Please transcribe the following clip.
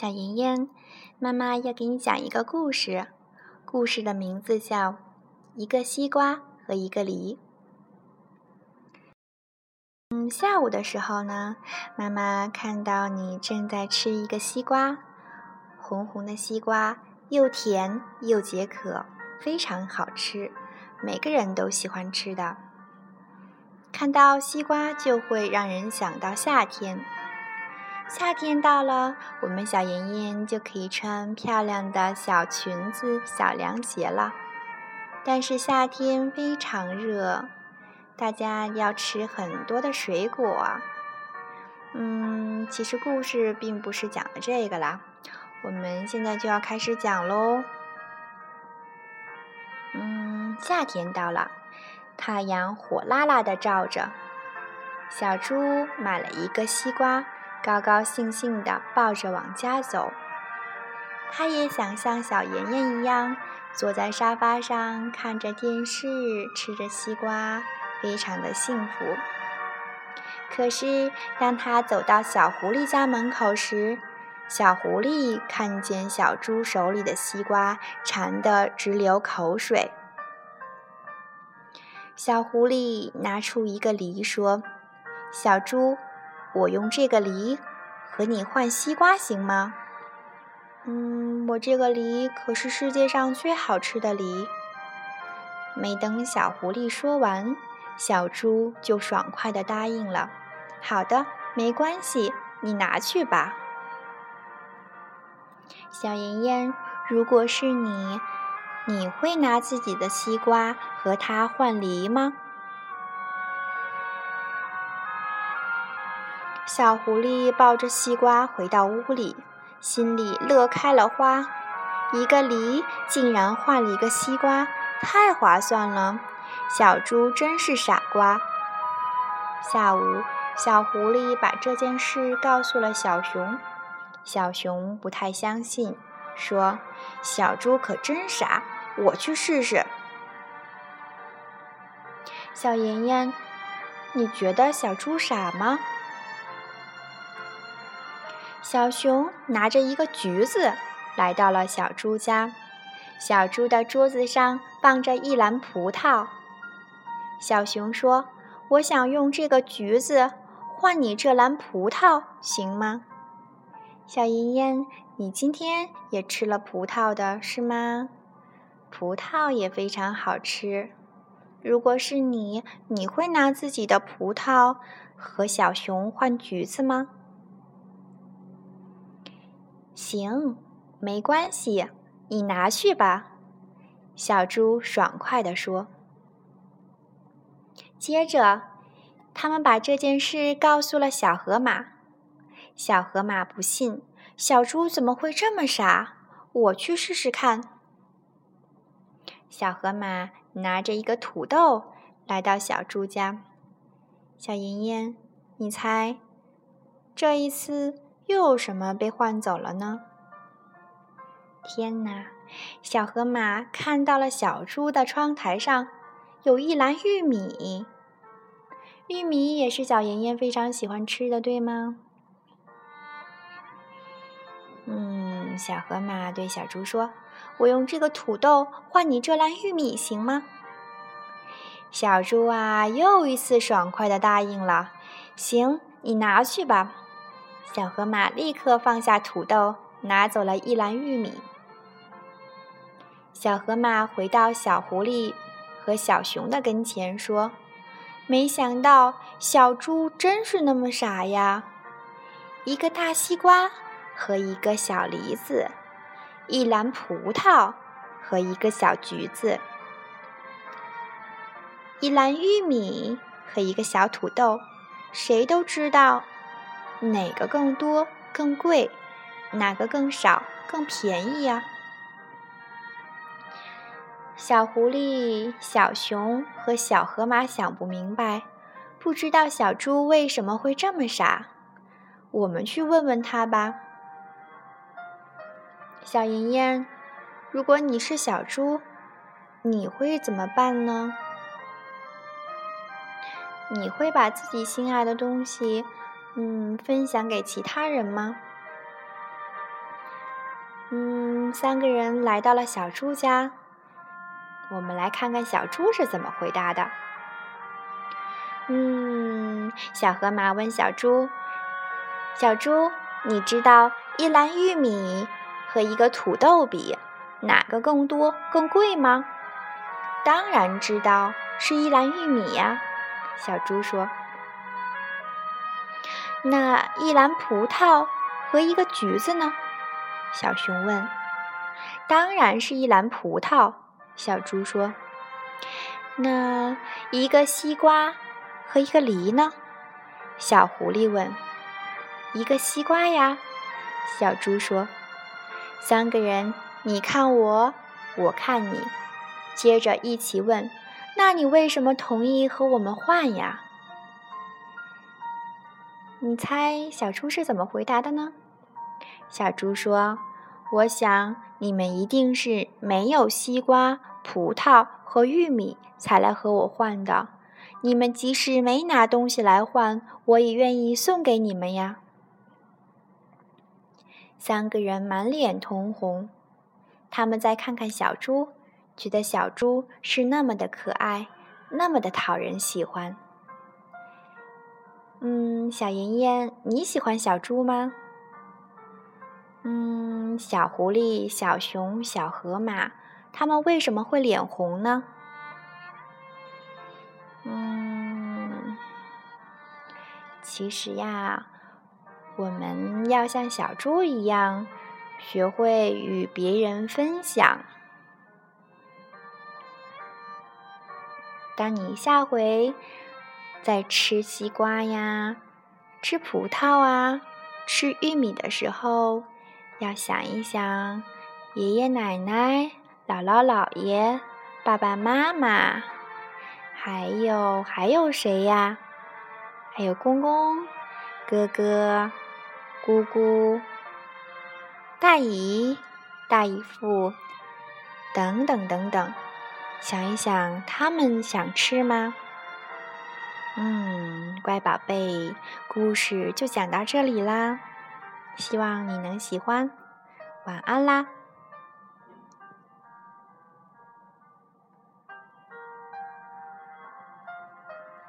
小妍妍，妈妈要给你讲一个故事，故事的名字叫《一个西瓜和一个梨》。嗯，下午的时候呢，妈妈看到你正在吃一个西瓜，红红的西瓜，又甜又解渴，非常好吃，每个人都喜欢吃的。看到西瓜就会让人想到夏天。夏天到了，我们小妍妍就可以穿漂亮的小裙子、小凉鞋了。但是夏天非常热，大家要吃很多的水果。嗯，其实故事并不是讲的这个啦，我们现在就要开始讲喽。嗯，夏天到了，太阳火辣辣的照着，小猪买了一个西瓜。高高兴兴地抱着往家走，他也想像小妍妍一样，坐在沙发上看着电视，吃着西瓜，非常的幸福。可是，当他走到小狐狸家门口时，小狐狸看见小猪手里的西瓜，馋得直流口水。小狐狸拿出一个梨，说：“小猪。”我用这个梨和你换西瓜行吗？嗯，我这个梨可是世界上最好吃的梨。没等小狐狸说完，小猪就爽快地答应了。好的，没关系，你拿去吧。小妍妍，如果是你，你会拿自己的西瓜和它换梨吗？小狐狸抱着西瓜回到屋里，心里乐开了花。一个梨竟然换了一个西瓜，太划算了！小猪真是傻瓜。下午，小狐狸把这件事告诉了小熊，小熊不太相信，说：“小猪可真傻，我去试试。”小妍妍，你觉得小猪傻吗？小熊拿着一个橘子来到了小猪家，小猪的桌子上放着一篮葡萄。小熊说：“我想用这个橘子换你这篮葡萄，行吗？”小妍妍，你今天也吃了葡萄的是吗？葡萄也非常好吃。如果是你，你会拿自己的葡萄和小熊换橘子吗？行，没关系，你拿去吧。”小猪爽快地说。接着，他们把这件事告诉了小河马。小河马不信，小猪怎么会这么傻？我去试试看。小河马拿着一个土豆来到小猪家。小妍妍，你猜，这一次？又什么被换走了呢？天哪！小河马看到了小猪的窗台上有一篮玉米。玉米也是小妍妍非常喜欢吃的，对吗？嗯，小河马对小猪说：“我用这个土豆换你这篮玉米，行吗？”小猪啊，又一次爽快的答应了：“行，你拿去吧。”小河马立刻放下土豆，拿走了一篮玉米。小河马回到小狐狸和小熊的跟前，说：“没想到小猪真是那么傻呀！一个大西瓜和一个小梨子，一篮葡萄和一个小橘子，一篮玉米和一个小土豆，谁都知道。”哪个更多更贵？哪个更少更便宜呀？小狐狸、小熊和小河马想不明白，不知道小猪为什么会这么傻。我们去问问他吧。小妍妍，如果你是小猪，你会怎么办呢？你会把自己心爱的东西？嗯，分享给其他人吗？嗯三个人来到了小猪家。我们来看看小猪是怎么回答的。嗯，小河马问小猪：“小猪，你知道一篮玉米和一个土豆比哪个更多、更贵吗？”“当然知道，是一篮玉米呀。”小猪说。“那一篮葡萄和一个橘子呢？”小熊问。“当然是一篮葡萄。”小猪说。“那一个西瓜？”和一个梨呢？小狐狸问。一个西瓜呀，小猪说。三个人，你看我，我看你，接着一起问：那你为什么同意和我们换呀？你猜小猪是怎么回答的呢？小猪说：“我想你们一定是没有西瓜、葡萄和玉米，才来和我换的。”你们即使没拿东西来换，我也愿意送给你们呀。三个人满脸通红，他们再看看小猪，觉得小猪是那么的可爱，那么的讨人喜欢。嗯，小妍妍，你喜欢小猪吗？嗯，小狐狸、小熊、小河马，他们为什么会脸红呢？嗯其实呀，我们要像小猪一样，学会与别人分享。当你下回在吃西瓜呀、吃葡萄啊、吃玉米的时候，要想一想爷爷奶奶、姥姥姥爷、爸爸妈妈，还有还有谁呀？还有公公、哥哥、姑姑、大姨、大姨夫等等等等，想一想，他们想吃吗？嗯，乖宝贝，故事就讲到这里啦，希望你能喜欢，晚安啦。